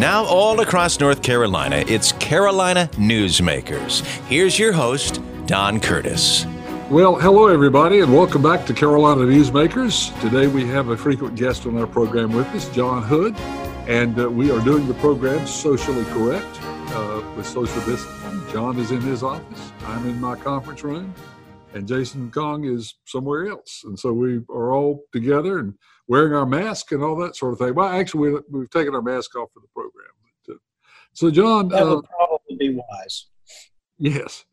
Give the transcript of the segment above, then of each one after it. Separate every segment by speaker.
Speaker 1: Now, all across North Carolina, it's Carolina Newsmakers. Here's your host, Don Curtis.
Speaker 2: Well, hello, everybody, and welcome back to Carolina Newsmakers. Today we have a frequent guest on our program with us, John Hood, and uh, we are doing the program socially correct uh, with social distancing. John is in his office, I'm in my conference room, and Jason Kong is somewhere else. And so we are all together and wearing our mask and all that sort of thing. Well, actually, we, have taken our mask off for the program. But, uh, so, John,
Speaker 3: that would uh, probably be wise.
Speaker 2: Yes,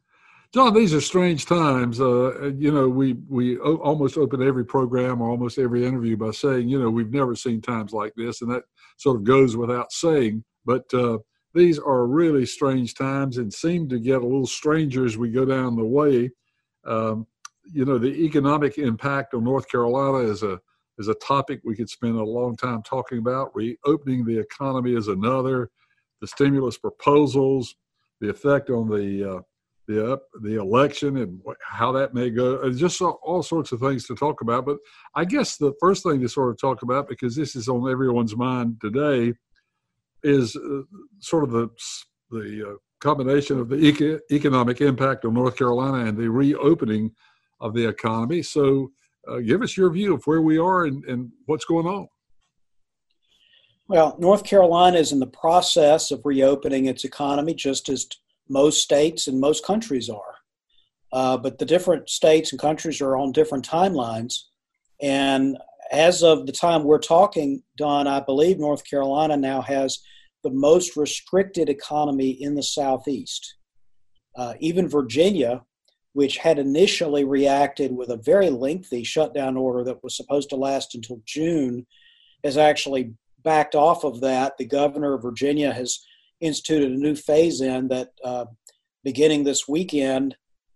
Speaker 2: John, these are strange times. Uh, you know, we we o- almost open every program or almost every interview by saying, you know, we've never seen times like this, and that sort of goes without saying. But uh, these are really strange times and seem to get a little stranger as we go down the way. Um, you know, the economic impact on North Carolina is a is a topic we could spend a long time talking about. Reopening the economy is another. The stimulus proposals, the effect on the uh, the uh, the election and how that may go. Just all sorts of things to talk about. But I guess the first thing to sort of talk about, because this is on everyone's mind today, is uh, sort of the the uh, combination of the eco- economic impact of North Carolina and the reopening of the economy. So, uh, give us your view of where we are and, and what's going on.
Speaker 3: Well, North Carolina is in the process of reopening its economy, just as most states and most countries are. Uh, but the different states and countries are on different timelines. And as of the time we're talking, Don, I believe North Carolina now has the most restricted economy in the Southeast. Uh, even Virginia, which had initially reacted with a very lengthy shutdown order that was supposed to last until June, has actually backed off of that. The governor of Virginia has instituted a new phase in that uh, beginning this weekend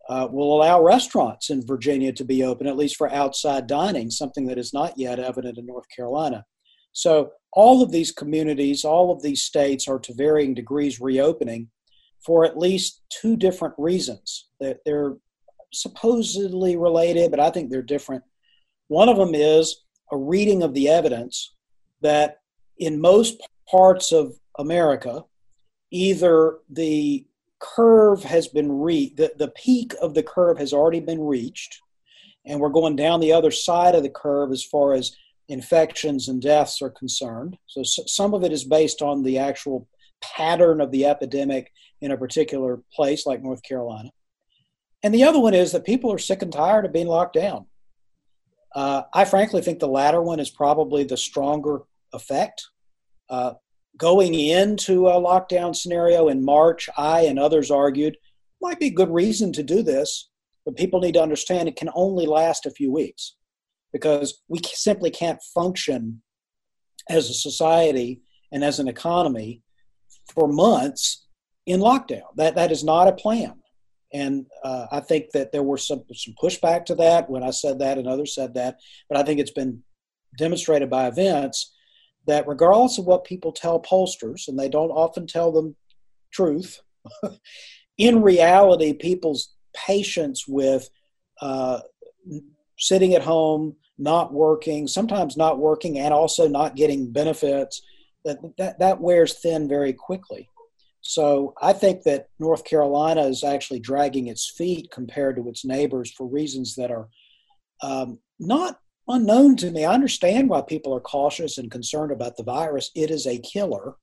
Speaker 3: uh, will allow restaurants in Virginia to be open, at least for outside dining, something that is not yet evident in North Carolina. So, all of these communities, all of these states are to varying degrees reopening for at least two different reasons. They're supposedly related, but I think they're different. One of them is a reading of the evidence that in most parts of America, either the curve has been reached, the, the peak of the curve has already been reached, and we're going down the other side of the curve as far as infections and deaths are concerned. So, so some of it is based on the actual pattern of the epidemic in a particular place like North Carolina. And the other one is that people are sick and tired of being locked down. Uh, I frankly think the latter one is probably the stronger effect. Uh, going into a lockdown scenario in March, I and others argued might be a good reason to do this, but people need to understand it can only last a few weeks because we simply can't function as a society and as an economy for months in lockdown. That that is not a plan. And uh, I think that there were some some pushback to that when I said that and others said that, but I think it's been demonstrated by events that regardless of what people tell pollsters, and they don't often tell them truth, in reality, people's patience with uh, sitting at home, not working, sometimes not working, and also not getting benefits, that, that, that wears thin very quickly. So I think that North Carolina is actually dragging its feet compared to its neighbors for reasons that are um, not unknown to me. I understand why people are cautious and concerned about the virus. It is a killer.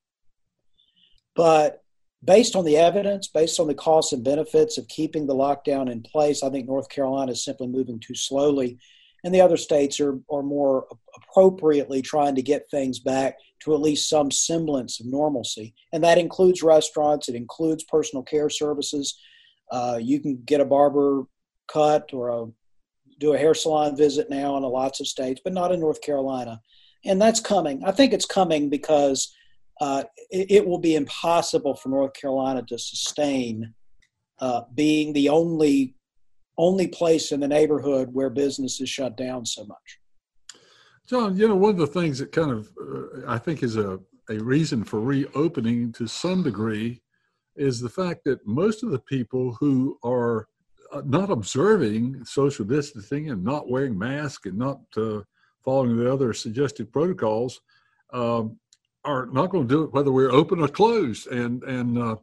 Speaker 3: But based on the evidence, based on the costs and benefits of keeping the lockdown in place, I think North Carolina is simply moving too slowly. And the other states are, are more appropriately trying to get things back to at least some semblance of normalcy. And that includes restaurants, it includes personal care services. Uh, you can get a barber cut or a do a hair salon visit now in lots of states, but not in North Carolina. And that's coming. I think it's coming because uh, it, it, will be impossible for North Carolina to sustain uh, being the only only place in the neighborhood where business is shut down so much.
Speaker 2: John, you know, one of the things that kind of uh, I think is a, a reason for reopening to some degree is the fact that most of the people who are uh, not observing social distancing and not wearing masks and not uh, following the other suggested protocols um, are not going to do it whether we're open or closed, and and uh,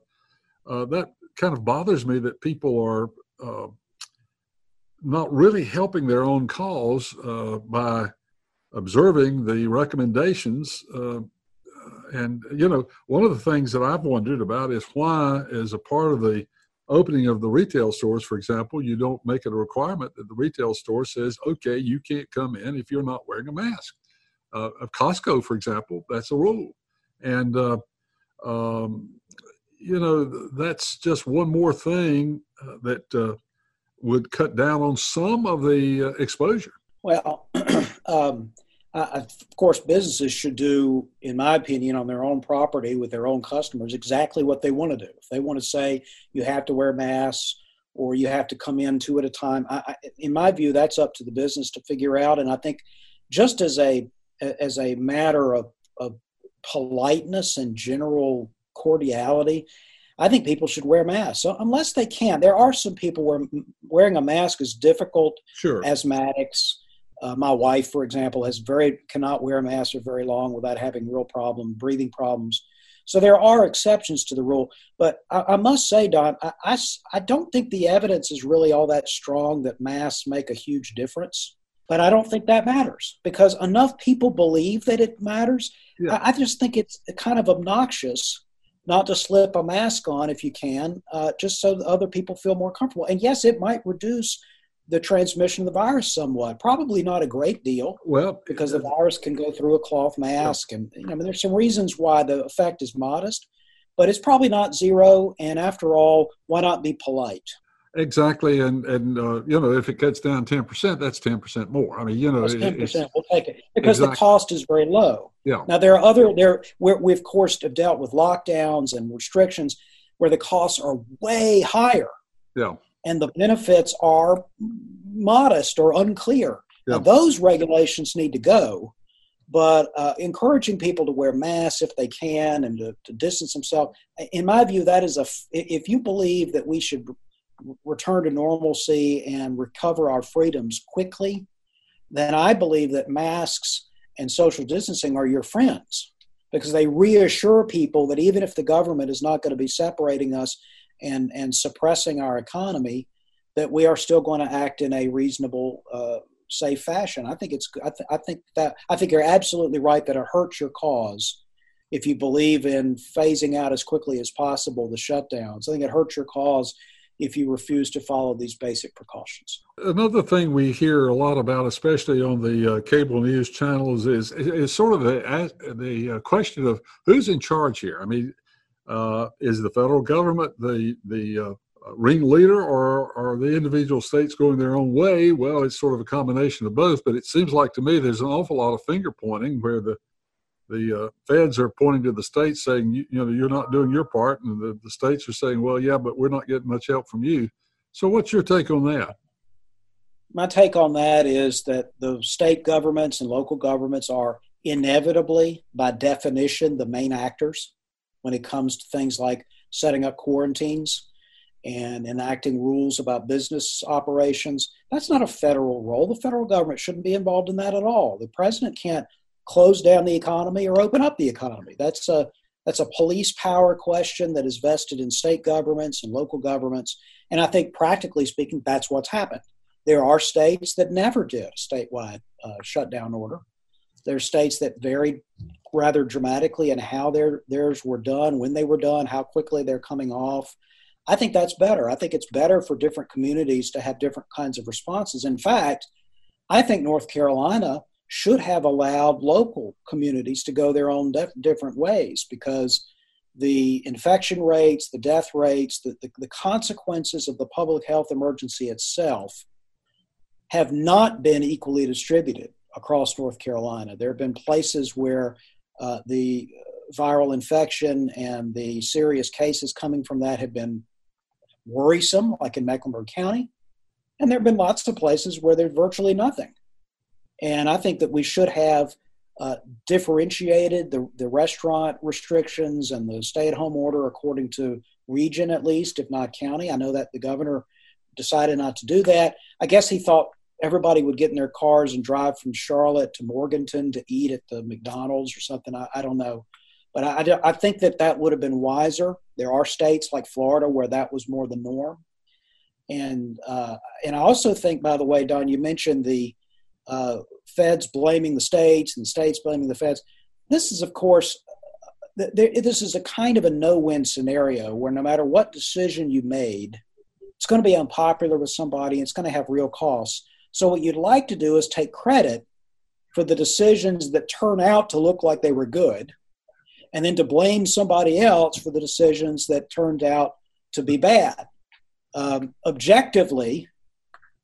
Speaker 2: uh, that kind of bothers me that people are uh, not really helping their own cause by observing the recommendations. Uh, and you know, one of the things that I've wondered about is why, as a part of the opening of the retail stores, for example, you don't make it a requirement that the retail store says, okay, you can't come in if you're not wearing a mask. Uh, of Costco, for example, that's a rule. And, uh, um, you know, that's just one more thing uh, that uh, would cut down on some of the uh, exposure.
Speaker 3: Well, um, of course, businesses should do, in my opinion, on their own property with their own customers exactly what they want to do. If they want to say you have to wear masks or you have to come in two at a time, I, I, in my view, that's up to the business to figure out. And I think just as a as a matter of, of politeness and general cordiality, I think people should wear masks. So unless they can, there are some people where wearing a mask is difficult.
Speaker 2: Sure.
Speaker 3: Asthmatics uh, my wife, for example, has very cannot wear a mask for very long without having real problem, breathing problems. So there are exceptions to the rule, but I, I must say, Don, I, I, I, don't think the evidence is really all that strong that masks make a huge difference. But I don't think that matters because enough people believe that it matters. Yeah. I, I, just think it's kind of obnoxious not to slip a mask on if you can, uh, just so other people feel more comfortable. And yes, it might reduce the transmission of the virus somewhat. Probably not a great deal.
Speaker 2: Well,
Speaker 3: because the virus can go through a cloth mask, and you know, I mean, there's some reasons why the effect is modest, but it's probably not zero. And after all, why not be polite?
Speaker 2: Exactly, and and uh, you know, if it cuts down ten percent, that's ten percent more. I mean, you know,
Speaker 3: ten percent, we'll take it because exactly. the cost is very low.
Speaker 2: Yeah.
Speaker 3: Now there are other there we of course have dealt with lockdowns and restrictions where the costs are way higher.
Speaker 2: Yeah
Speaker 3: and the benefits are modest or unclear. Yeah. Now, those regulations need to go, but uh, encouraging people to wear masks if they can and to, to, distance themselves, in my view, that is a. If you believe that we should return to normalcy and recover our freedoms quickly, then I believe that masks and social distancing are your friends because they reassure people that even if the government is not going to be separating us and and suppressing our economy, that we are still going to act in a reasonable, uh, safe fashion. I think it's. I, th- I think that I think you're absolutely right that it hurts your cause if you believe in phasing out as quickly as possible the shutdowns. I think it hurts your cause if you refuse to follow these basic precautions.
Speaker 2: Another thing we hear a lot about, especially on the uh, cable news channels, is is sort of the the uh, question of who's in charge here. I mean, uh, is the federal government the the uh, ringleader, or are the individual states going their own way? Well, it's sort of a combination of both. But it seems like to me there's an awful lot of finger pointing where the the uh, feds are pointing to the states saying you, you know you're not doing your part, and the, the states are saying, well, yeah, but we're not getting much help from you. So, what's your take on that?
Speaker 3: My take on that is that the state governments and local governments are inevitably, by definition, the main actors when it comes to things like setting up quarantines and enacting rules about business operations. That's not a federal role. The federal government shouldn't be involved in that at all. The president can't close down the economy or open up the economy. That's a that's a police power question that is vested in state governments and local governments. And I think, practically speaking, that's what's happened. There are states that never did a statewide uh, shutdown order. There are states that varied rather dramatically in how their theirs were done, when they were done, how quickly they're coming off. I think that's better. I think it's better for different communities to have different kinds of responses. In fact, I think North Carolina should have allowed local communities to go their own def- different ways because the infection rates, the death rates, the, the, the, consequences of the public health emergency itself have not been equally distributed across North Carolina. There have been places where uh, the viral infection and the serious cases coming from that have been worrisome, like in Mecklenburg County. And there have been lots of places where there's virtually nothing. And I think that we should have uh, differentiated the, the restaurant restrictions and the stay at home order according to region, at least, if not county. I know that the governor decided not to do that. I guess he thought everybody would get in their cars and drive from Charlotte to Morganton to eat at the McDonald's or something. I, I don't know. But I, I think that that would have been wiser. There are states like Florida where that was more the norm. And uh, and I also think, by the way, Don, you mentioned the uh, feds blaming the states and the states blaming the feds. This is, of course, this is a kind of a no-win scenario where no matter what decision you made, it's going to be unpopular with somebody. It's going to have real costs. So what you'd like to do is take credit for the decisions that turn out to look like they were good and then to blame somebody else for the decisions that turned out to be bad. Um, objectively,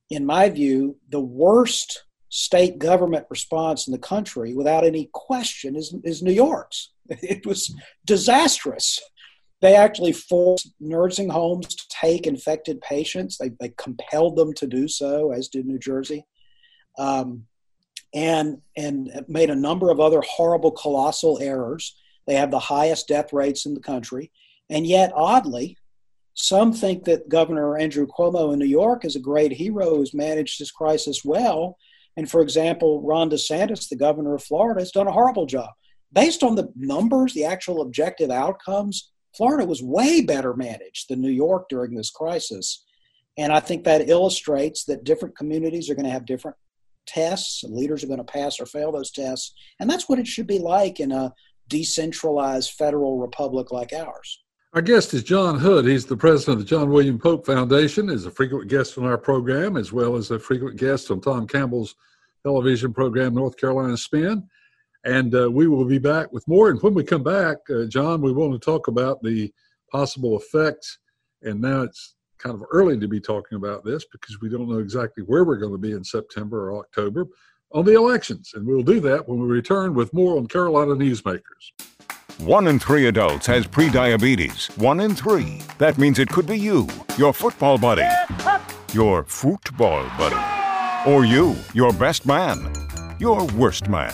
Speaker 3: in my view, the worst state government response in the country, without any question, is, is New York's. It was disastrous. They actually forced nursing homes to take infected patients. They, they compelled them to do so, as did New Jersey. Um, and, and made a number of other horrible, colossal errors. They have the highest death rates in the country. And yet, oddly, some think that Governor Andrew Cuomo in New York is a great hero who's managed this crisis well. And for example, Ron DeSantis, the governor of Florida, has done a horrible job. Based on the numbers, the actual objective outcomes, Florida was way better managed than New York during this crisis. And I think that illustrates that different communities are going to have different tests, leaders are going to pass or fail those tests. And that's what it should be like in a decentralized federal republic like ours.
Speaker 2: Our guest is John Hood. He's the president of the John William Pope Foundation, is a frequent guest on our program, as well as a frequent guest on Tom Campbell's television program, North Carolina Spin. And uh, we will be back with more. And when we come back, uh, John, we want to talk about the possible effects. And now it's kind of early to be talking about this because we don't know exactly where we're going to be in September or October on the elections. And we'll do that when we return with more on Carolina Newsmakers.
Speaker 4: One in three adults has prediabetes. One in three. That means it could be you, your football buddy, your football buddy, or you, your best man, your worst man,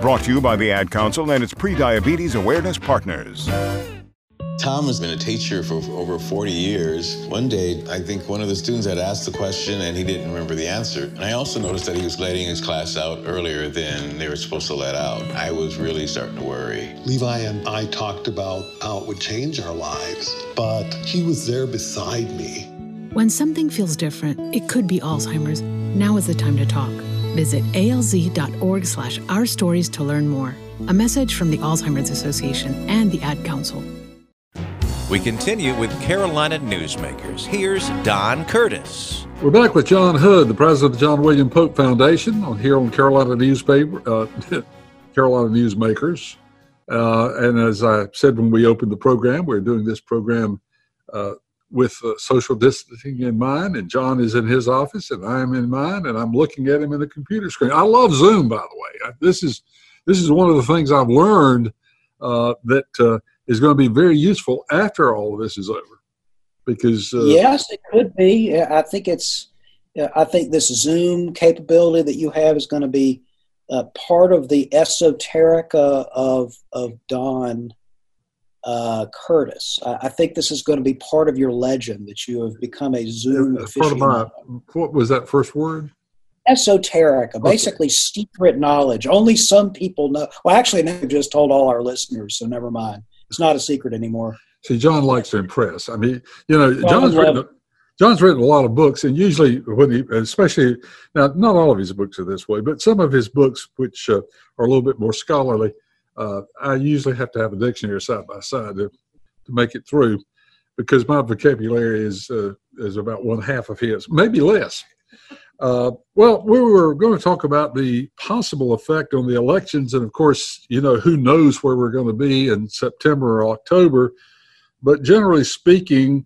Speaker 4: Brought to you by the Ad Council and its pre-diabetes awareness partners.
Speaker 5: Tom has been a teacher for over 40 years. One day, I think one of the students had asked the question and he didn't remember the answer. And I also noticed that he was letting his class out earlier than they were supposed to let out. I was really starting to worry.
Speaker 6: Levi and I talked about how it would change our lives, but he was there beside me.
Speaker 7: When something feels different, it could be Alzheimer's. Now is the time to talk. Visit alz.org slash our stories to learn more. A message from the Alzheimer's Association and the Ad Council.
Speaker 1: We continue with Carolina Newsmakers. Here's Don Curtis.
Speaker 2: We're back with John Hood, the president of the John William Pope Foundation, on here on Carolina Newspaper, uh, Carolina Newsmakers. Uh, and as I said when we opened the program, we're doing this program uh, with uh, social distancing in mind, and John is in his office, and I am in mine, and I'm looking at him in the computer screen. I love Zoom, by the way. This is this is one of the things I've learned uh, that uh, is going to be very useful after all of this is over, because uh,
Speaker 3: yes, it could be. I think it's. I think this Zoom capability that you have is going to be uh, part of the esoterica of of Don uh, Curtis. I, I, think this is going to be part of your legend that you have become a Zoom
Speaker 2: part of my, what was that first word?
Speaker 3: Esoteric, okay. basically secret knowledge. Only some people know. Well, actually, I've just told all our listeners, so never mind. It's not a secret anymore.
Speaker 2: See, John likes to impress. I mean, you know, John's written. John's written a lot of books, and usually when he, especially now, not all of his books are this way, but some of his books, which uh, are a little bit more scholarly, uh, I usually have to have a dictionary side by side to, to make it through because my vocabulary is uh, is about one half of his, maybe less. Uh, well, we were going to talk about the possible effect on the elections, and of course, you know, who knows where we're going to be in September or October. but generally speaking,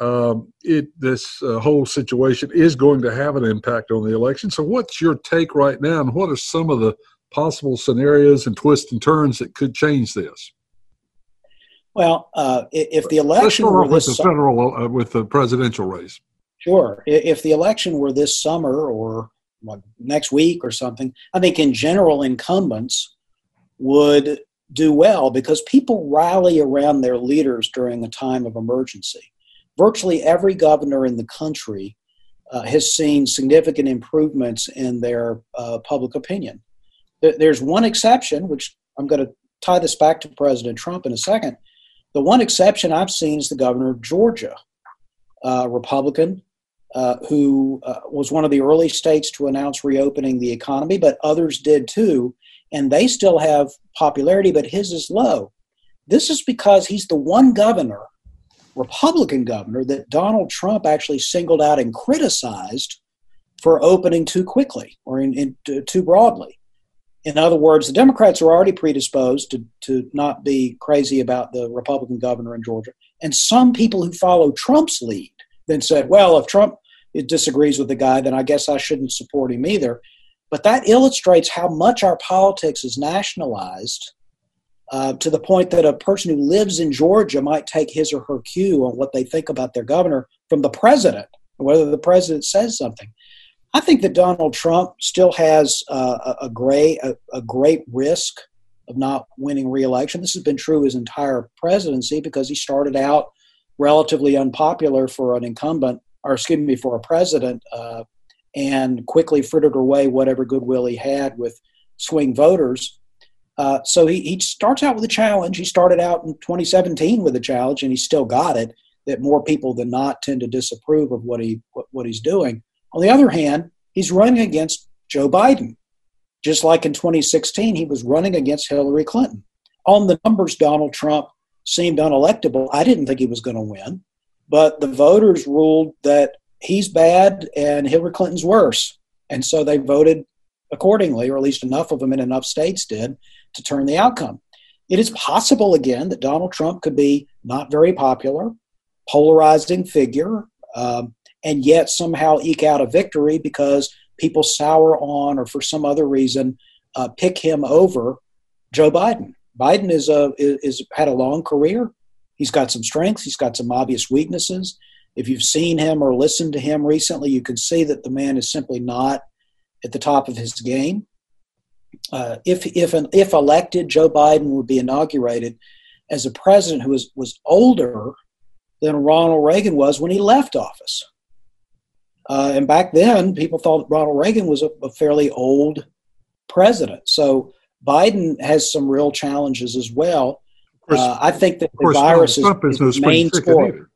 Speaker 2: um, it this uh, whole situation is going to have an impact on the election. So, what's your take right now, and what are some of the possible scenarios and twists and turns that could change this?
Speaker 3: Well, uh, if the election were
Speaker 2: with the federal uh, with the presidential race,
Speaker 3: sure. If the election were this summer or next week or something, I think in general incumbents would do well because people rally around their leaders during a time of emergency. Virtually every governor in the country uh, has seen significant improvements in their uh, public opinion. There's one exception, which I'm going to tie this back to President Trump in a second. The one exception I've seen is the governor of Georgia, uh, Republican, uh, who uh, was one of the early states to announce reopening the economy, but others did too. And they still have popularity, but his is low. This is because he's the one governor, Republican governor, that Donald Trump actually singled out and criticized for opening too quickly or in, in, too broadly. In other words, the Democrats are already predisposed to, to not be crazy about the Republican governor in Georgia. And some people who follow Trump's lead then said, well, if Trump disagrees with the guy, then I guess I shouldn't support him either. But that illustrates how much our politics is nationalized uh, to the point that a person who lives in Georgia might take his or her cue on what they think about their governor from the president, whether the president says something. I think that Donald Trump still has uh, a, a, great, a, a great risk of not winning reelection. This has been true his entire presidency because he started out relatively unpopular for an incumbent, or excuse me, for a president, uh, and quickly frittered away whatever goodwill he had with swing voters. Uh, so he, he starts out with a challenge. He started out in 2017 with a challenge, and he still got it. That more people than not tend to disapprove of what he what, what he's doing. On the other hand, he's running against Joe Biden. Just like in 2016, he was running against Hillary Clinton. On the numbers, Donald Trump seemed unelectable. I didn't think he was going to win, but the voters ruled that he's bad and Hillary Clinton's worse. And so they voted accordingly, or at least enough of them in enough states did to turn the outcome. It is possible, again, that Donald Trump could be not very popular, polarizing figure, um, and yet somehow eke out a victory because people sour on or for some other reason uh, pick him over Joe Biden. Biden is a is, is had a long career. He's got some strengths. He's got some obvious weaknesses. If you've seen him or listened to him recently, you can see that the man is simply not at the top of his game. Uh, if if an, if elected, Joe Biden would be inaugurated as a president who was was older than Ronald Reagan was when he left office. Uh, and back then, people thought Ronald Reagan was a, a, fairly old president. So Biden has some real challenges as well. Course, uh, I think that the virus is, is, is the main sport.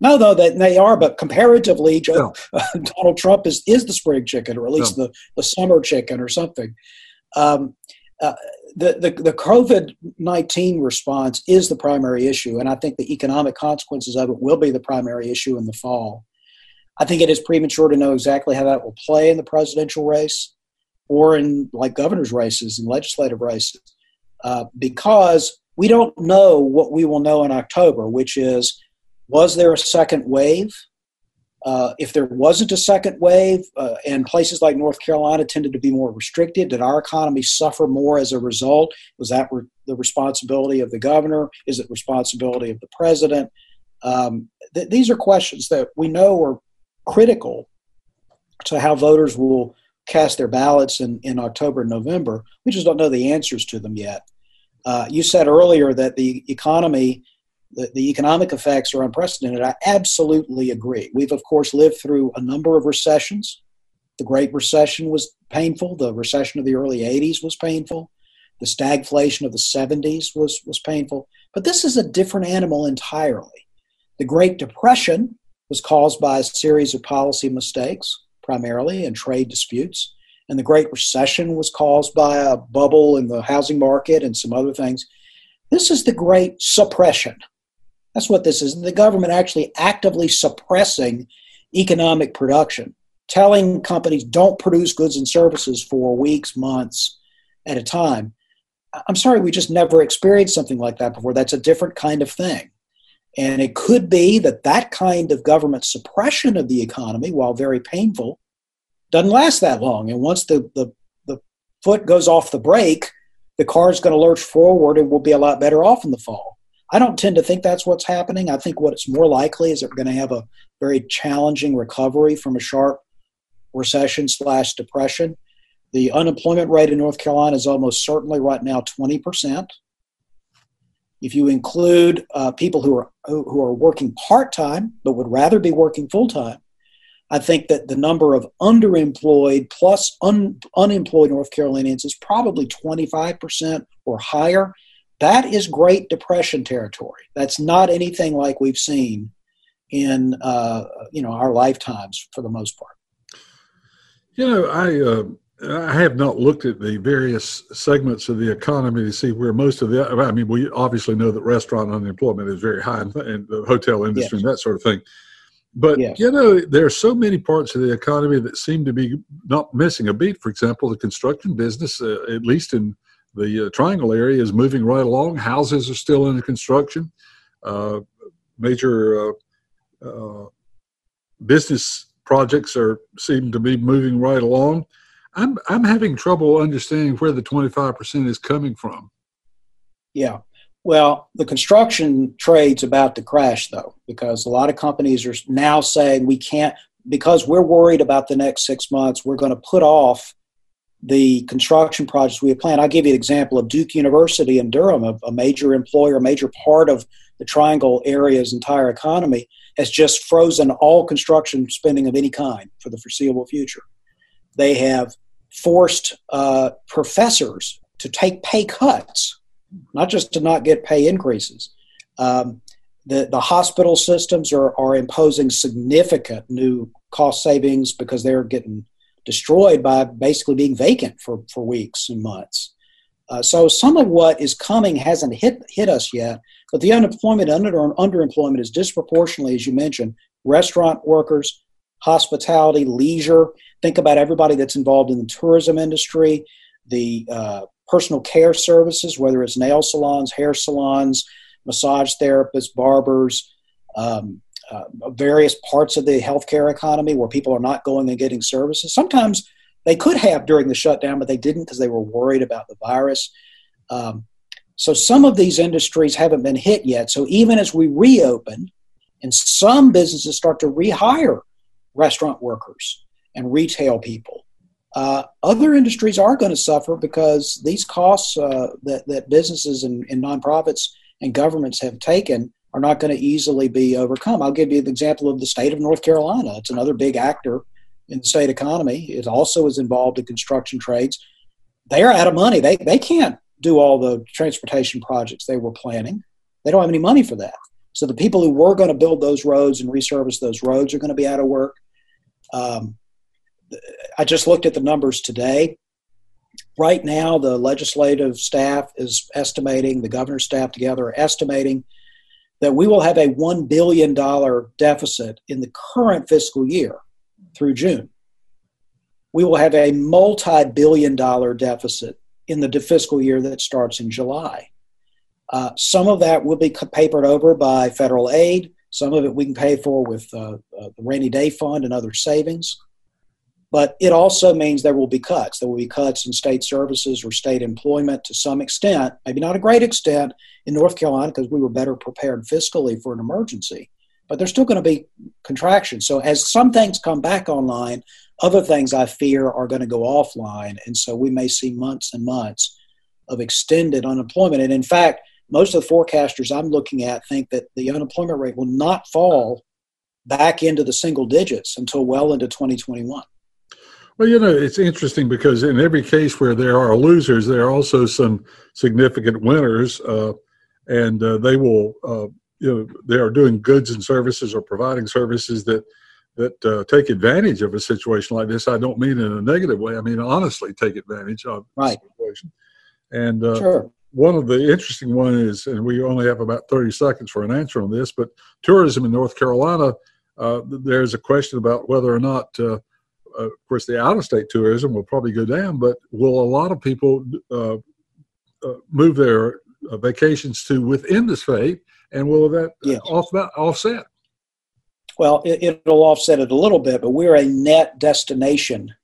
Speaker 3: No, no, that they are, but comparatively, Joe, no. Donald Trump is, is the spring chicken, or at least no. the, the summer chicken, or something. Um, uh, the, the, the COVID 19 response is the primary issue, and I think the economic consequences of it will be the primary issue in the fall. I think it is premature to know exactly how that will play in the presidential race or in like governor's races and legislative races uh, because we don't know what we will know in October, which is was there a second wave? Uh, if there wasn't a second wave, uh, and places like North Carolina tended to be more restricted, did our economy suffer more as a result? Was that re- the responsibility of the governor? Is it responsibility of the president? Um, th- these are questions that we know are critical to how voters will cast their ballots in, in October and November. We just don't know the answers to them yet. Uh, you said earlier that the economy, the, the economic effects are unprecedented. I absolutely agree. We've, of course, lived through a number of recessions. The Great Recession was painful. The recession of the early 80s was painful. The stagflation of the 70s was, was painful. But this is a different animal entirely. The Great Depression was caused by a series of policy mistakes, primarily, and trade disputes. And the Great Recession was caused by a bubble in the housing market and some other things. This is the Great Suppression. That's what this is. The government actually actively suppressing economic production, telling companies don't produce goods and services for weeks, months at a time. I'm sorry, we just never experienced something like that before. That's a different kind of thing. And it could be that that kind of government suppression of the economy, while very painful, doesn't last that long. And once the, the, the foot goes off the brake, the car is going to lurch forward and we'll be a lot better off in the fall. I don't tend to think that's what's happening. I think what it's more likely is that we're going to have a very challenging recovery from a sharp recession slash depression. The unemployment rate in North Carolina is almost certainly right now 20%. If you include uh, people who are who are working part time but would rather be working full time, I think that the number of underemployed plus un, unemployed North Carolinians is probably 25% or higher. That is Great Depression territory. That's not anything like we've seen in uh, you know our lifetimes for the most part.
Speaker 2: You know, I uh, I have not looked at the various segments of the economy to see where most of the. I mean, we obviously know that restaurant unemployment is very high, in the hotel industry yes. and that sort of thing. But yes. you know, there are so many parts of the economy that seem to be not missing a beat. For example, the construction business, uh, at least in the uh, Triangle area, is moving right along. Houses are still in construction. Uh, major uh, uh, business projects are seem to be moving right along. I'm I'm having trouble understanding where the 25% is coming from.
Speaker 3: Yeah. Well, the construction trade's about to crash though, because a lot of companies are now saying we can't because we're worried about the next six months, we're going to put off the construction projects we have planned. I'll give you an example of Duke University in Durham, a, a major employer, a major part of the Triangle area's entire economy, has just frozen all construction spending of any kind for the foreseeable future. They have forced uh, professors to take pay cuts, not just to not get pay increases. Um, the, the hospital systems are, are imposing significant new cost savings because they're getting destroyed by basically being vacant for, for weeks and months. Uh, so some of what is coming hasn't hit hit us yet, but the unemployment under underemployment is disproportionately, as you mentioned, restaurant workers, hospitality, leisure, Think about everybody that's involved in the tourism industry, the uh, personal care services, whether it's nail salons, hair salons, massage therapists, barbers, um, uh, various parts of the healthcare economy where people are not going and getting services. Sometimes they could have during the shutdown, but they didn't because they were worried about the virus. Um, so some of these industries haven't been hit yet. So even as we reopen, and some businesses start to rehire restaurant workers, and retail people. Uh, other industries are going to suffer because these costs uh, that, that businesses and, and nonprofits and governments have taken are not going to easily be overcome. I'll give you an example of the state of North Carolina. It's another big actor in the state economy. It also is involved in construction trades. They are out of money. They, they can't do all the transportation projects they were planning. They don't have any money for that. So the people who were going to build those roads and resurface those roads are going to be out of work. Um, I just looked at the numbers today. Right now, the legislative staff is estimating, the governor's staff together are estimating that we will have a $1 billion deficit in the current fiscal year through June. We will have a multi billion dollar deficit in the fiscal year that starts in July. Uh, some of that will be papered over by federal aid. Some of it we can pay for with uh, uh, the rainy day fund and other savings. But it also means there will be cuts. There will be cuts in state services or state employment to some extent, maybe not a great extent in North Carolina because we were better prepared fiscally for an emergency. But there's still going to be contraction. So as some things come back online, other things I fear are going to go offline. And so we may see months and months of extended unemployment. And in fact, most of the forecasters I'm looking at think that the unemployment rate will not fall back into the single digits until well into 2021.
Speaker 2: Well, you know, it's interesting because in every case where there are losers, there are also some significant winners, uh, and uh, they will, uh, you know, they are doing goods and services or providing services that that uh, take advantage of a situation like this. I don't mean in a negative way. I mean honestly, take advantage of
Speaker 3: right.
Speaker 2: the situation. And uh, sure. One of the interesting one is, and we only have about thirty seconds for an answer on this, but tourism in North Carolina. Uh, there's a question about whether or not of course, the out of state tourism will probably go down, but will a lot of people uh, uh, move their uh, vacations to within the state, and will that
Speaker 3: yes.
Speaker 2: off, offset?
Speaker 3: Well, it, will offset it a little bit, but we're a net destination.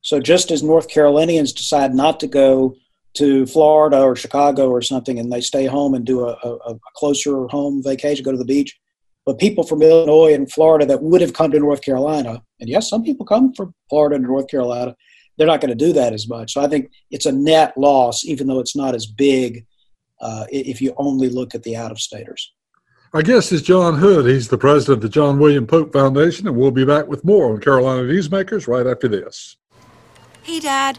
Speaker 3: So just as North Carolinians decide not to go to Florida or Chicago or something, and they stay home and do a, a, a closer home vacation, go to the beach, but people from Illinois and Florida that would have come to North Carolina, and yes, some people come from Florida and North Carolina, they're not going to do that as much. So I think it's a net loss, even though it's not as big uh, if you only look at the out of staters.
Speaker 2: Our guest is John Hood. He's the president of the John William Pope Foundation, and we'll be back with more on Carolina Newsmakers right after this.
Speaker 8: Hey, Dad,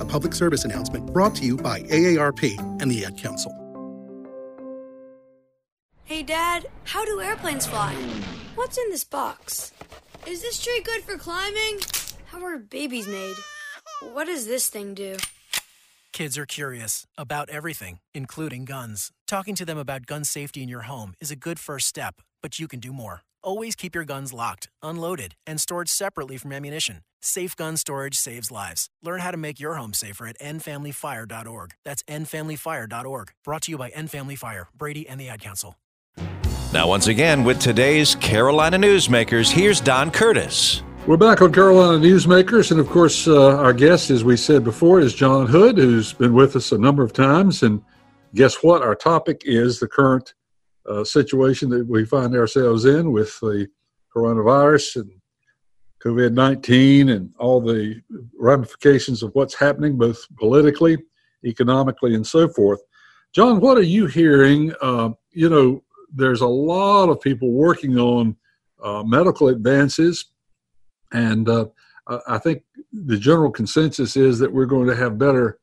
Speaker 9: A public service announcement brought to you by AARP and the Ad Council.
Speaker 10: Hey, Dad, how do airplanes fly? What's in this box? Is this tree good for climbing? How are babies made? What does this thing do?
Speaker 11: Kids are curious about everything, including guns. Talking to them about gun safety in your home is a good first step, but you can do more. Always keep your guns locked, unloaded, and stored separately from ammunition. Safe gun storage saves lives. Learn how to make your home safer at endfamilyfire.org. That's endfamilyfire.org. Brought to you by End Family Fire, Brady, and the Ad Council.
Speaker 1: Now, once again, with today's Carolina Newsmakers, here's Don Curtis.
Speaker 2: We're back on Carolina Newsmakers, and of course, uh, our guest, as we said before, is John Hood, who's been with us a number of times. And guess what? Our topic is the current uh, situation that we find ourselves in with the coronavirus and COVID 19 and all the ramifications of what's happening, both politically, economically, and so forth. John, what are you hearing? Uh, you know, there's a lot of people working on uh, medical advances, and uh, I think the general consensus is that we're going to have better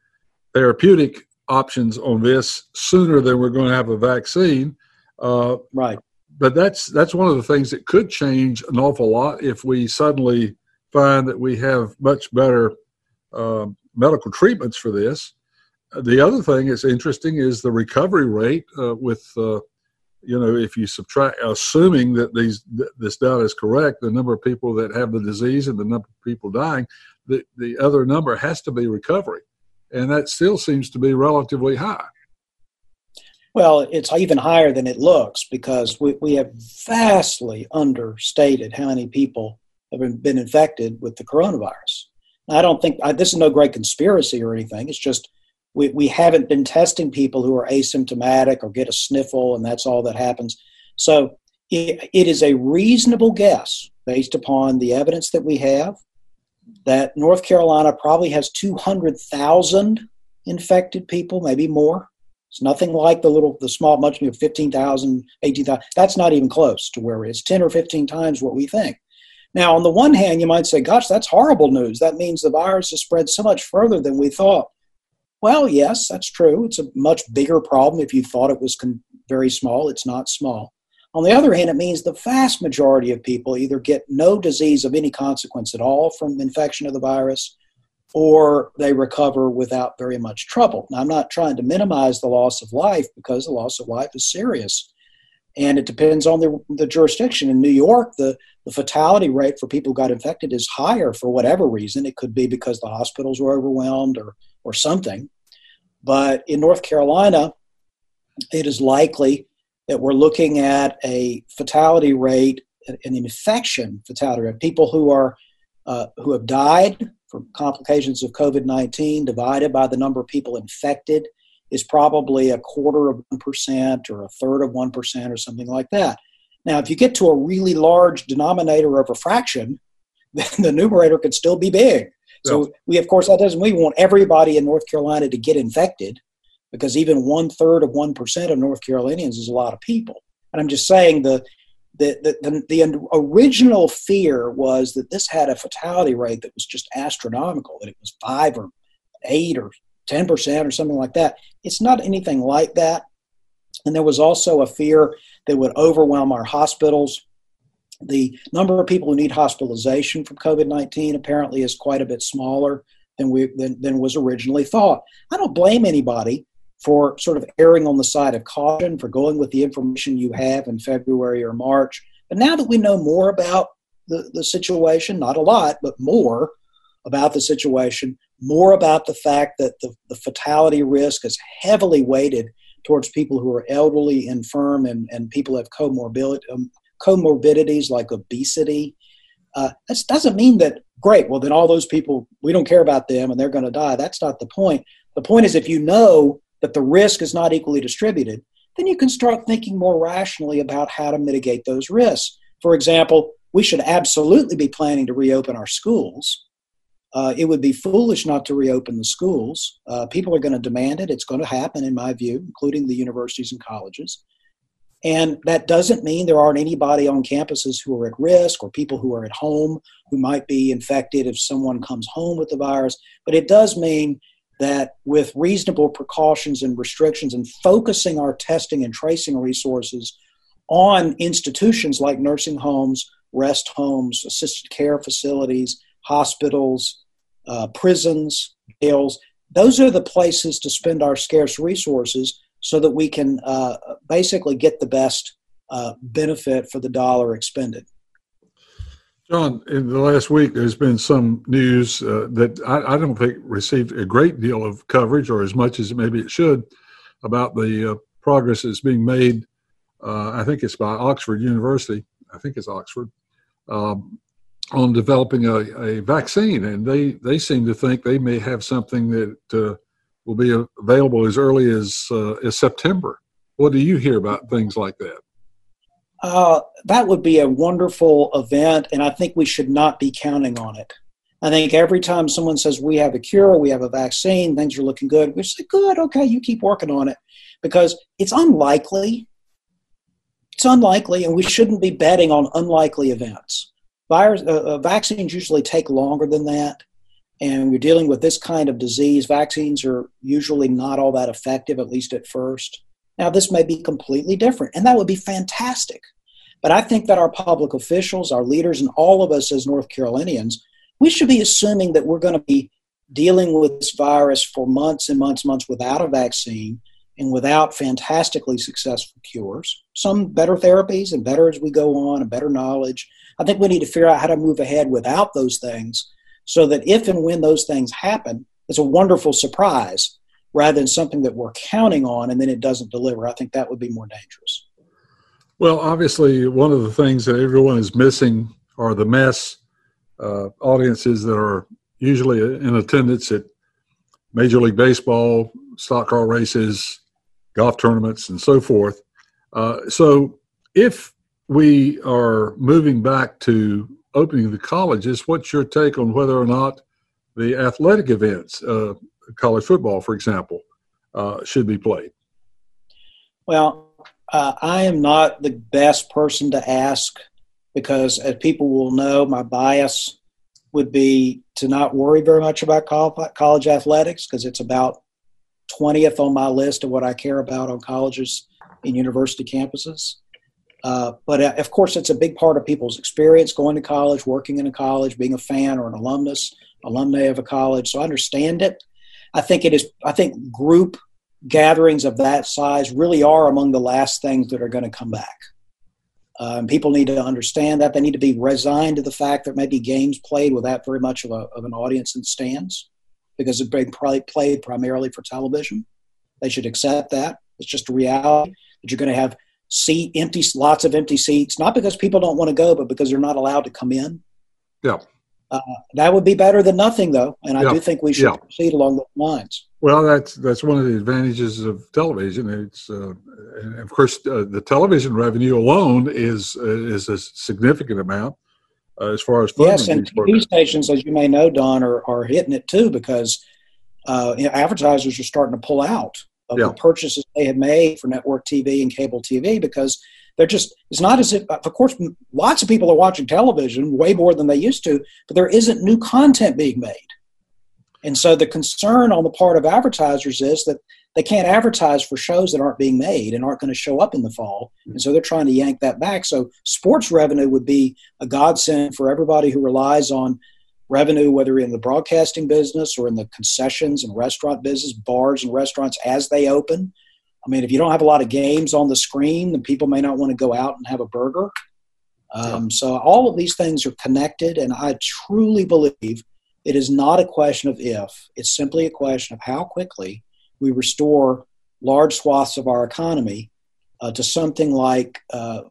Speaker 2: therapeutic options on this sooner than we're going to have a vaccine.
Speaker 3: Uh, right.
Speaker 2: But that's that's one of the things that could change an awful lot if we suddenly find that we have much better uh, medical treatments for this. The other thing that's interesting is the recovery rate uh, with, uh, you know, if you subtract, assuming that these th- this data is correct, the number of people that have the disease and the number of people dying, the, the other number has to be recovery. And that still seems to be relatively high.
Speaker 3: Well, it's even higher than it looks because we, we have vastly understated how many people have been, been infected with the coronavirus. I don't think I, this is no great conspiracy or anything. It's just we, we haven't been testing people who are asymptomatic or get a sniffle, and that's all that happens. So it, it is a reasonable guess based upon the evidence that we have that North Carolina probably has 200,000 infected people, maybe more. It's nothing like the little, the small, much, know, 15,000, 18,000. That's not even close to where it's 10 or 15 times what we think. Now, on the one hand, you might say, gosh, that's horrible news. That means the virus has spread so much further than we thought. Well, yes, that's true. It's a much bigger problem if you thought it was con- very small. It's not small. On the other hand, it means the vast majority of people either get no disease of any consequence at all from infection of the virus or they recover without very much trouble. Now, I'm not trying to minimize the loss of life because the loss of life is serious. And it depends on the, the jurisdiction. In New York, the, the fatality rate for people who got infected is higher for whatever reason. It could be because the hospitals were overwhelmed or, or something. But in North Carolina, it is likely that we're looking at a fatality rate, an infection fatality rate, people who are uh, who have died from complications of COVID 19 divided by the number of people infected is probably a quarter of 1% or a third of 1% or something like that. Now, if you get to a really large denominator of a fraction, then the numerator could still be big. So yeah. we, of course, that doesn't. We want everybody in North Carolina to get infected, because even one third of one percent of North Carolinians is a lot of people. And I'm just saying the the, the, the, the, original fear was that this had a fatality rate that was just astronomical, that it was five or eight or 10% or something like that. It's not anything like that. And there was also a fear that would overwhelm our hospitals. The number of people who need hospitalization from COVID 19 apparently is quite a bit smaller than, we, than, than was originally thought. I don't blame anybody for sort of erring on the side of caution, for going with the information you have in February or March. But now that we know more about the, the situation, not a lot, but more about the situation, more about the fact that the, the fatality risk is heavily weighted towards people who are elderly, infirm, and, and people have comorbid, um, comorbidities like obesity. Uh, that doesn't mean that, great, well, then all those people, we don't care about them and they're going to die. That's not the point. The point is if you know that the risk is not equally distributed, then you can start thinking more rationally about how to mitigate those risks. For example, we should absolutely be planning to reopen our schools. Uh, it would be foolish not to reopen the schools. Uh, people are going to demand it. It's going to happen, in my view, including the universities and colleges. And that doesn't mean there aren't anybody on campuses who are at risk or people who are at home who might be infected if someone comes home with the virus. But it does mean that with reasonable precautions and restrictions and focusing our testing and tracing resources on institutions like nursing homes, rest homes, assisted care facilities, hospitals, uh, prisons, jails, those are the places to spend our scarce resources so that we can uh, basically get the best uh, benefit for the dollar expended.
Speaker 2: John, in the last week, there's been some news uh, that I, I, don't think received a great deal of coverage, or as much as maybe it should, about the uh, progress that's being made. Uh, I think it's by Oxford University. I think it's Oxford um, on developing a, a, vaccine, and they they seem to think they may have something that uh, will be available as early as uh, as September. What do you hear about things like that?
Speaker 3: Uh, that would be a wonderful event, and I think we should not be counting on it. I think every time someone says we have a cure, we have a vaccine, things are looking good, we say, good, okay, you keep working on it because it's unlikely. It's unlikely, and we shouldn't be betting on unlikely events. Virus, uh, uh, vaccines usually take longer than that, and we're dealing with this kind of disease. Vaccines are usually not all that effective, at least at first. Now, this may be completely different, and that would be fantastic. But I think that our public officials, our leaders, and all of us as North Carolinians, we should be assuming that we're going to be dealing with this virus for months and months and months without a vaccine and without fantastically successful cures. Some better therapies and better as we go on and better knowledge. I think we need to figure out how to move ahead without those things so that if and when those things happen, it's a wonderful surprise rather than something that we're counting on and then it doesn't deliver. I think that would be more dangerous.
Speaker 2: Well, obviously, one of the things that everyone is missing are the mass uh, audiences that are usually in attendance at Major League Baseball, stock car races, golf tournaments, and so forth. Uh, so, if we are moving back to opening the colleges, what's your take on whether or not the athletic events, uh, college football, for example, uh, should be played?
Speaker 3: Well, uh, I am not the best person to ask because, as people will know, my bias would be to not worry very much about college athletics because it's about 20th on my list of what I care about on colleges and university campuses. Uh, but uh, of course, it's a big part of people's experience going to college, working in a college, being a fan or an alumnus, alumni of a college. So I understand it. I think it is. I think group gatherings of that size really are among the last things that are going to come back. Um, people need to understand that they need to be resigned to the fact that maybe games played without very much of, a, of an audience in stands because been probably played primarily for television. They should accept that. It's just a reality that you're going to have seat empty, lots of empty seats, not because people don't want to go, but because they're not allowed to come in.
Speaker 2: Yeah.
Speaker 3: Uh, that would be better than nothing, though, and I yeah. do think we should yeah. proceed along those lines.
Speaker 2: Well, that's that's one of the advantages of television. It's uh, of course uh, the television revenue alone is uh, is a significant amount, uh, as far as
Speaker 3: yes, and TV stations, as you may know, Don, are, are hitting it too because uh, you know, advertisers are starting to pull out of yeah. the purchases they had made for network TV and cable TV because they're just it's not as if of course lots of people are watching television way more than they used to but there isn't new content being made and so the concern on the part of advertisers is that they can't advertise for shows that aren't being made and aren't going to show up in the fall. And so they're trying to yank that back. So sports revenue would be a godsend for everybody who relies on revenue, whether in the broadcasting business or in the concessions and restaurant business, bars and restaurants as they open. I mean, if you don't have a lot of games on the screen, then people may not want to go out and have a burger. Um, so all of these things are connected, and I truly believe it is not a question of if, it's simply a question of how quickly we restore large swaths of our economy uh, to something like uh,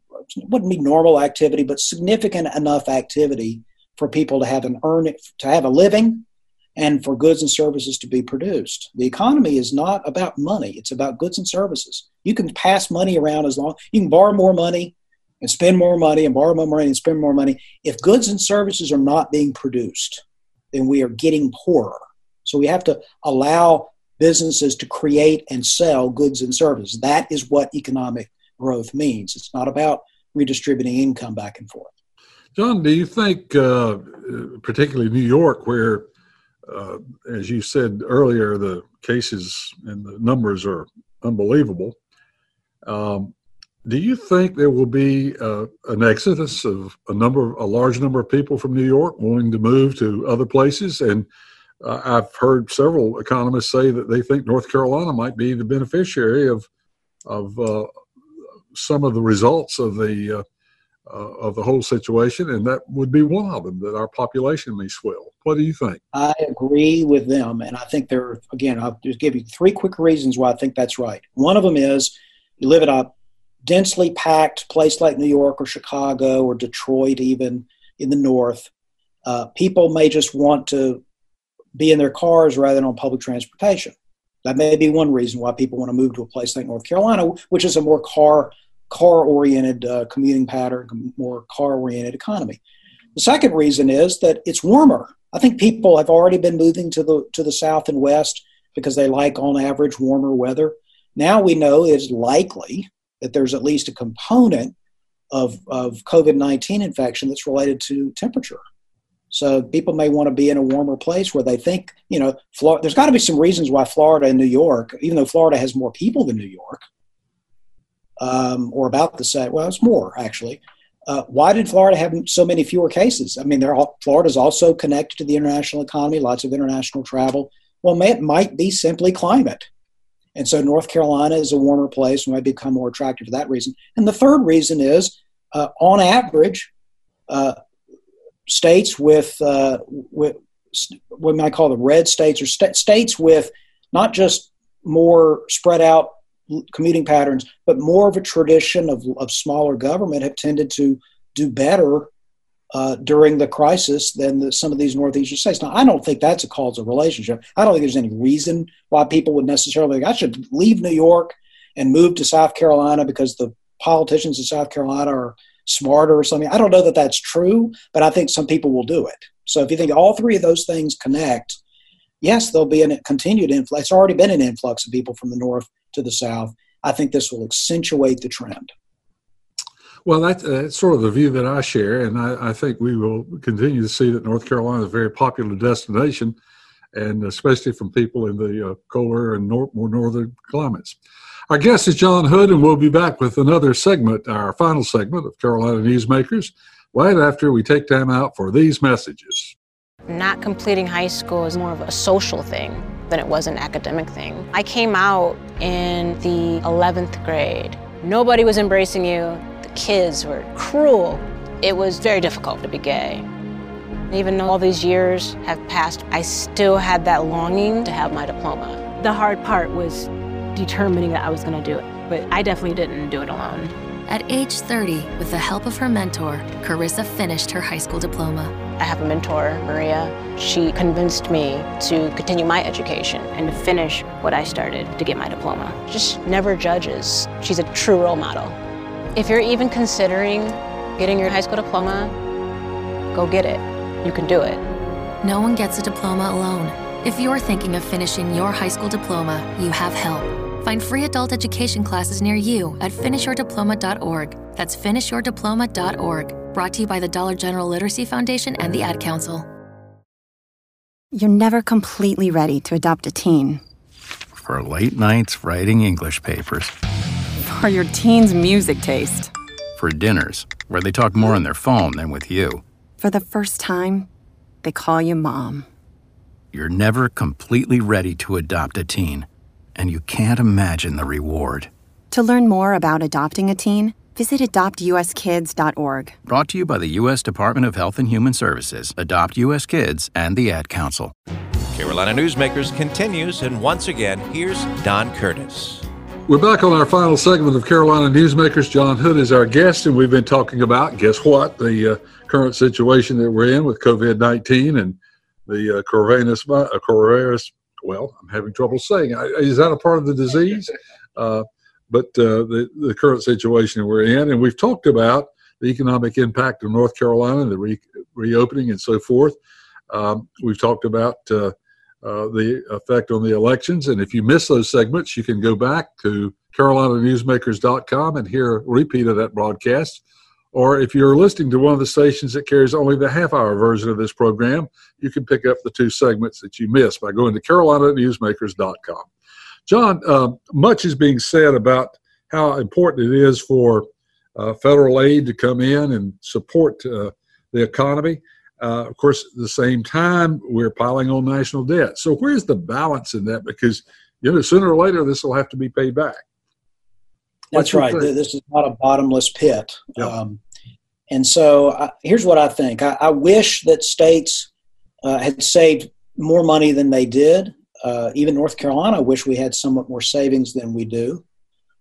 Speaker 3: wouldn't be normal activity, but significant enough activity for people to have an earn it to have a living and for goods and services to be produced. The economy is not about money, it's about goods and services. You can pass money around as long you can borrow more money and spend more money and borrow more money and spend more money. If goods and services are not being produced, then we are getting poorer. So we have to allow businesses to create and sell goods and services. That is what economic growth means. It's not about redistributing income back and forth.
Speaker 2: John, do you think, uh, particularly New York, where, uh, as you said earlier, the cases and the numbers are unbelievable, um, do you think there will be uh, an exodus of a number, a large number of people from New York wanting to move to other places? And uh, I've heard several economists say that they think North Carolina might be the beneficiary of of uh, some of the results of the uh, of the whole situation, and that would be one of them. That our population may swell. What do you think?
Speaker 3: I agree with them, and I think there. Again, I'll just give you three quick reasons why I think that's right. One of them is you live in a densely packed place like New York or Chicago or Detroit, even in the north, uh, people may just want to be in their cars rather than on public transportation. That may be one reason why people want to move to a place like North Carolina, which is a more car car oriented uh, commuting pattern, more car oriented economy. The second reason is that it's warmer. I think people have already been moving to the to the south and west because they like on average warmer weather. Now we know it's likely that there's at least a component of, of COVID 19 infection that's related to temperature. So people may want to be in a warmer place where they think, you know, Florida, there's got to be some reasons why Florida and New York, even though Florida has more people than New York, um, or about the same, well, it's more actually. Uh, why did Florida have so many fewer cases? I mean, all, Florida's also connected to the international economy, lots of international travel. Well, it might be simply climate. And so North Carolina is a warmer place and might become more attractive for that reason. And the third reason is, uh, on average, uh, states with, uh, with what we might call the red states or st- states with not just more spread out commuting patterns, but more of a tradition of, of smaller government have tended to do better uh, during the crisis than the, some of these northeastern states. Now, I don't think that's a causal relationship. I don't think there's any reason why people would necessarily I should leave New York and move to South Carolina because the politicians in South Carolina are smarter or something. I don't know that that's true, but I think some people will do it. So if you think all three of those things connect, yes, there'll be a continued influx. It's already been an influx of people from the north to the south. I think this will accentuate the trend.
Speaker 2: Well, that's, uh, sort of the view that I share, and I, I, think we will continue to see that North Carolina is a very popular destination, and especially from people in the uh, colder and nor- more northern climates. Our guest is John Hood, and we'll be back with another segment, our final segment of Carolina Newsmakers, right after we take time out for these messages.
Speaker 12: Not completing high school is more of a social thing than it was an academic thing. I came out in the 11th grade. Nobody was embracing you The kids were cruel. It was very difficult to be gay. Even though all these years have passed, I still had that longing to have my diploma.
Speaker 13: The hard part was determining that I was going to do it, but I definitely didn't do it alone.
Speaker 14: At age 30, with the help of her mentor, Carissa finished her high school diploma.
Speaker 12: I have a mentor, Maria. She convinced me to continue my education and to finish what I started to get my diploma. Just never judges. She's a true role model. If you're even considering getting your high school diploma, Go get it. You can do it.
Speaker 14: No one gets a diploma alone. If you're thinking of finishing your high school diploma, you have help. Find free adult education classes near you at finishyourdiploma.org. That's finishyourdiploma.org. Brought to you by the Dollar General Literacy Foundation and the Ad Council.
Speaker 15: You're never completely ready to adopt a teen.
Speaker 16: For late nights writing English papers.
Speaker 15: For your teen's music taste.
Speaker 16: For dinners, where they talk more on their phone than with you.
Speaker 15: For the first time, they call you mom.
Speaker 16: You're never completely ready to adopt a teen, and you can't imagine the reward.
Speaker 15: To learn more about adopting a teen, visit adoptuskids.org.
Speaker 16: Brought to you by the U.S. Department of Health and Human Services, Adopt U.S. Kids, and the Ad Council.
Speaker 1: Carolina Newsmakers continues, and once again, here's Don Curtis.
Speaker 2: We're back on our final segment of Carolina Newsmakers. John Hood is our guest, and we've been talking about, guess what, the uh, current situation that we're in with COVID 19 and the uh, coronavirus, uh, coronavirus. Well, I'm having trouble saying. Is that a part of the disease? Uh, but uh, the, the current situation we're in, and we've talked about the economic impact of North Carolina, the re- reopening, and so forth. Um, we've talked about uh, uh, the effect on the elections. And if you miss those segments, you can go back to carolinanewsmakers.com and hear a repeat of that broadcast. Or if you're listening to one of the stations that carries only the half hour version of this program, you can pick up the two segments that you missed by going to carolinanewsmakers.com. John, uh, much is being said about how important it is for uh, federal aid to come in and support uh, the economy. Uh, of course, at the same time, we're piling on national debt. So, where's the balance in that? Because you know, sooner or later, this will have to be paid back.
Speaker 3: That's right. This is not a bottomless pit. Um, and so, I, here's what I think. I, I wish that states uh, had saved more money than they did. Uh, even North Carolina, wish we had somewhat more savings than we do.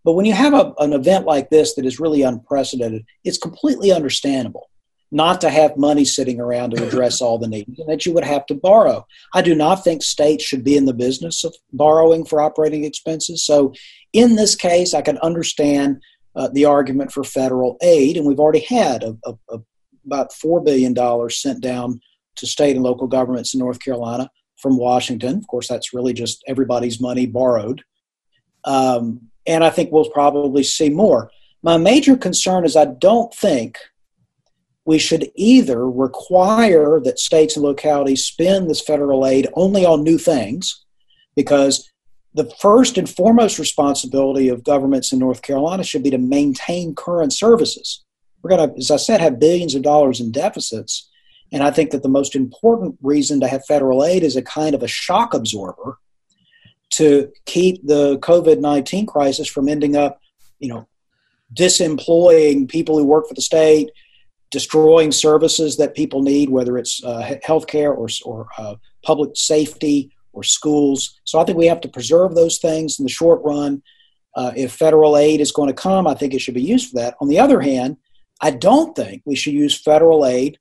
Speaker 3: But when you have a, an event like this that is really unprecedented, it's completely understandable not to have money sitting around to address all the needs and that you would have to borrow. I do not think states should be in the business of borrowing for operating expenses. So, in this case, I can understand uh, the argument for federal aid, and we've already had a, a, a, about $4 billion sent down to state and local governments in North Carolina from Washington. Of course, that's really just everybody's money borrowed. Um, and I think we'll probably see more. My major concern is I don't think we should either require that states and localities spend this federal aid only on new things, because the first and foremost responsibility of governments in North Carolina should be to maintain current services. We're going to, as I said, have billions of dollars in deficits. And I think that the most important reason to have federal aid is a kind of a shock absorber to keep the COVID 19 crisis from ending up, you know, disemploying people who work for the state, destroying services that people need, whether it's uh, healthcare or, or uh, public safety or schools. So I think we have to preserve those things in the short run. Uh, if federal aid is going to come, I think it should be used for that. On the other hand, I don't think we should use federal aid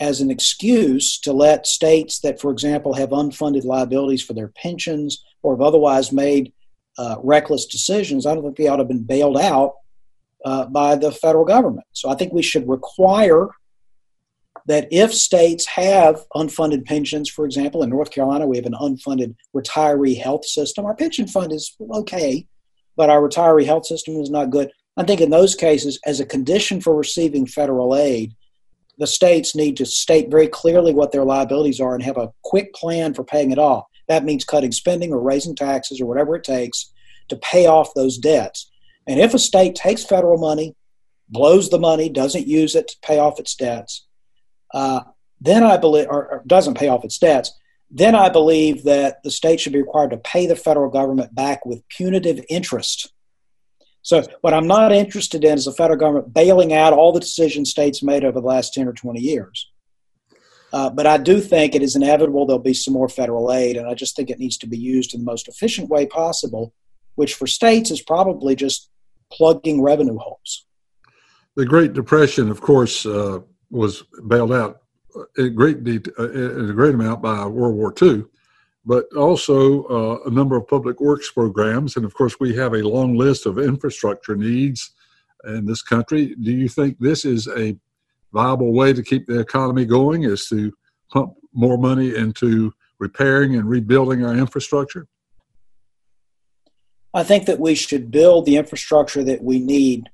Speaker 3: as an excuse to let states that, for example, have unfunded liabilities for their pensions or have otherwise made uh, reckless decisions. I don't think they ought to have been bailed out uh, by the federal government. So I think we should require that if states have unfunded pensions, for example, in North Carolina, we have an unfunded retiree health system. Our pension fund is okay, but our retiree health system is not good. I think in those cases, as a condition for receiving federal aid, the states need to state very clearly what their liabilities are and have a quick plan for paying it off. That means cutting spending or raising taxes or whatever it takes to pay off those debts. And if a state takes federal money, blows the money, doesn't use it to pay off its debts, uh, then I believe, or, or doesn't pay off its debts, then I believe that the state should be required to pay the federal government back with punitive interest. So, what I'm not interested in is the federal government bailing out all the decisions states made over the last 10 or 20 years. Uh, but I do think it is inevitable there'll be some more federal aid, and I just think it needs to be used in the most efficient way possible, which for states is probably just plugging revenue holes.
Speaker 2: The Great Depression, of course, uh, was bailed out in great de- uh, in a great amount by World War II, but also uh, a number of public works programs, and of course, we have a long list of infrastructure needs in this country. Do you think this is a viable way to keep the economy going is to pump more money into repairing and rebuilding our infrastructure?
Speaker 3: I think that we should build the infrastructure that we need,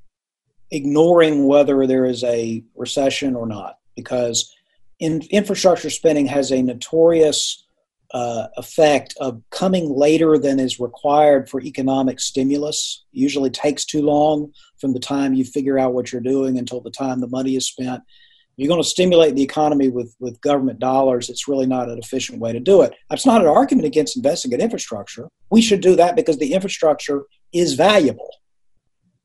Speaker 3: ignoring whether there is a recession or not, because in, infrastructure spending has a notorious uh, effect of coming later than is required for economic stimulus. Usually takes too long from the time you figure out what you're doing until the time the money is spent. You're going to stimulate the economy with, with government dollars, it's really not an efficient way to do it. It's not an argument against investing in infrastructure. We should do that because the infrastructure is valuable.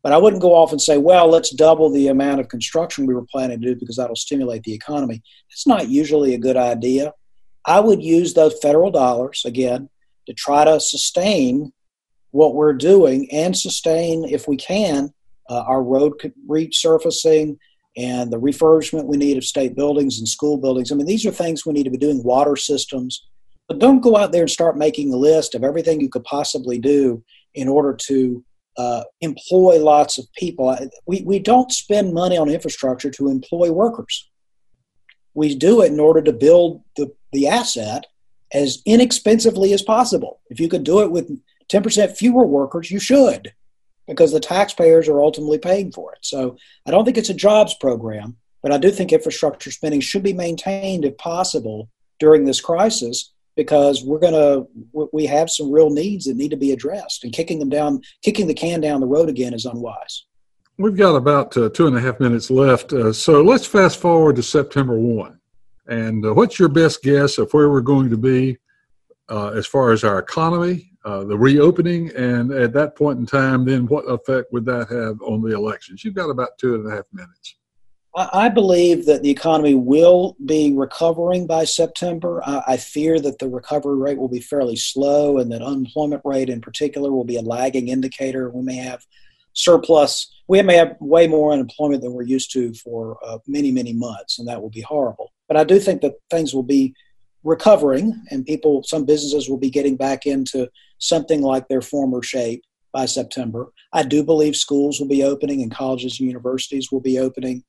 Speaker 3: But I wouldn't go off and say, well, let's double the amount of construction we were planning to do because that'll stimulate the economy. It's not usually a good idea. I would use those federal dollars, again, to try to sustain what we're doing and sustain, if we can, uh, our road resurfacing and the refurbishment we need of state buildings and school buildings. I mean, these are things we need to be doing, water systems. But don't go out there and start making a list of everything you could possibly do in order to uh, employ lots of people. We, we don't spend money on infrastructure to employ workers. We do it in order to build the, the asset as inexpensively as possible. If you could do it with 10% fewer workers, you should because the taxpayers are ultimately paying for it. So I don't think it's a jobs program, but I do think infrastructure spending should be maintained if possible during this crisis because we're going to we have some real needs that need to be addressed and kicking them down kicking the can down the road again is unwise
Speaker 2: we've got about uh, two and a half minutes left uh, so let's fast forward to september 1 and uh, what's your best guess of where we're going to be uh, as far as our economy uh, the reopening, and at that point in time, then what effect would that have on the elections? You've got about two and a half minutes.
Speaker 3: I believe that the economy will be recovering by September. I fear that the recovery rate will be fairly slow and that unemployment rate in particular will be a lagging indicator. We may have surplus, we may have way more unemployment than we're used to for uh, many, many months, and that will be horrible. But I do think that things will be recovering and people, some businesses will be getting back into something like their former shape by September. I do believe schools will be opening and colleges and universities will be opening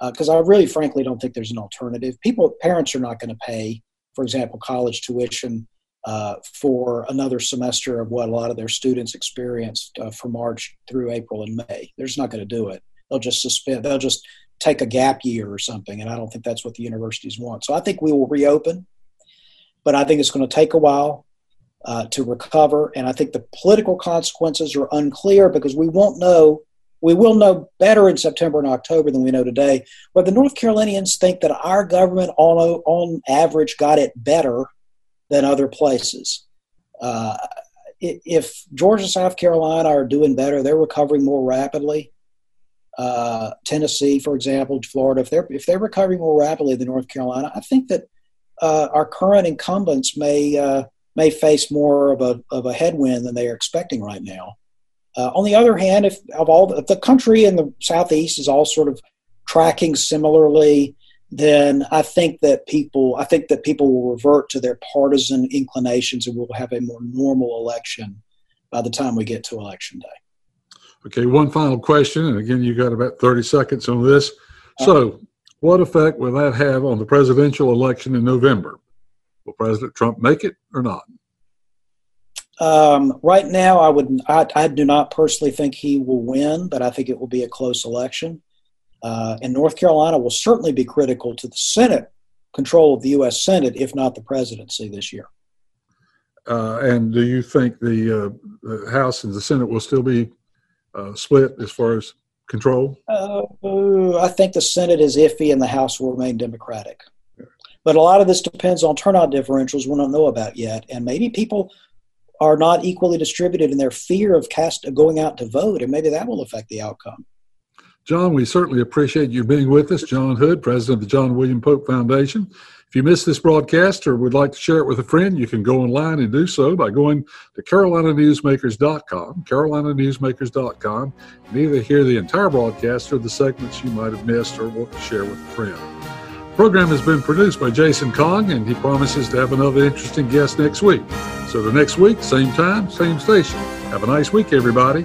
Speaker 3: because uh, I really, frankly, don't think there's an alternative. People, parents are not going to pay, for example, college tuition uh, for another semester of what a lot of their students experienced uh, from March through April and May. They're just not going to do it. They'll just suspend. They'll just take a gap year or something, and I don't think that's what the universities want. So I think we will reopen but I think it's going to take a while uh, to recover. And I think the political consequences are unclear because we won't know. We will know better in September and October than we know today. But the North Carolinians think that our government, on, on average, got it better than other places. Uh, if Georgia, South Carolina are doing better, they're recovering more rapidly. Uh, Tennessee, for example, Florida, if they're if they're recovering more rapidly than North Carolina, I think that uh, our current incumbents may uh, may face more of a of a headwind than they are expecting right now. Uh, on the other hand, if of all the, if the country in the southeast is all sort of tracking similarly, then I think that people I think that people will revert to their partisan inclinations and we'll have a more normal election by the time we get to election day.
Speaker 2: Okay, one final question, and again, you got about thirty seconds on this. So, what effect will that have on the presidential election in November? Will President Trump make it or not?
Speaker 3: Um, right now, I would. I, I, do not personally think he will win, but I think it will be a close election. Uh, and North Carolina will certainly be critical to the Senate control of the U.S. Senate, if not the presidency this year.
Speaker 2: Uh, and do you think the, uh, the, House and the Senate will still be uh, split as far as control?
Speaker 3: Uh, I think the Senate is iffy and the House will remain Democratic. But a lot of this depends on turnout differentials we don't know about yet. And maybe people are not equally distributed in their fear of cast going out to vote, and maybe that will affect the outcome.
Speaker 2: John, we certainly appreciate you being with us. John Hood, president of the John William Pope Foundation. If you missed this broadcast or would like to share it with a friend, you can go online and do so by going to carolinanewsmakers.com, carolinanewsmakers.com, and either hear the entire broadcast or the segments you might have missed or want to share with a friend. The program has been produced by Jason Kong, and he promises to have another interesting guest next week. So the next week, same time, same station. Have a nice week, everybody.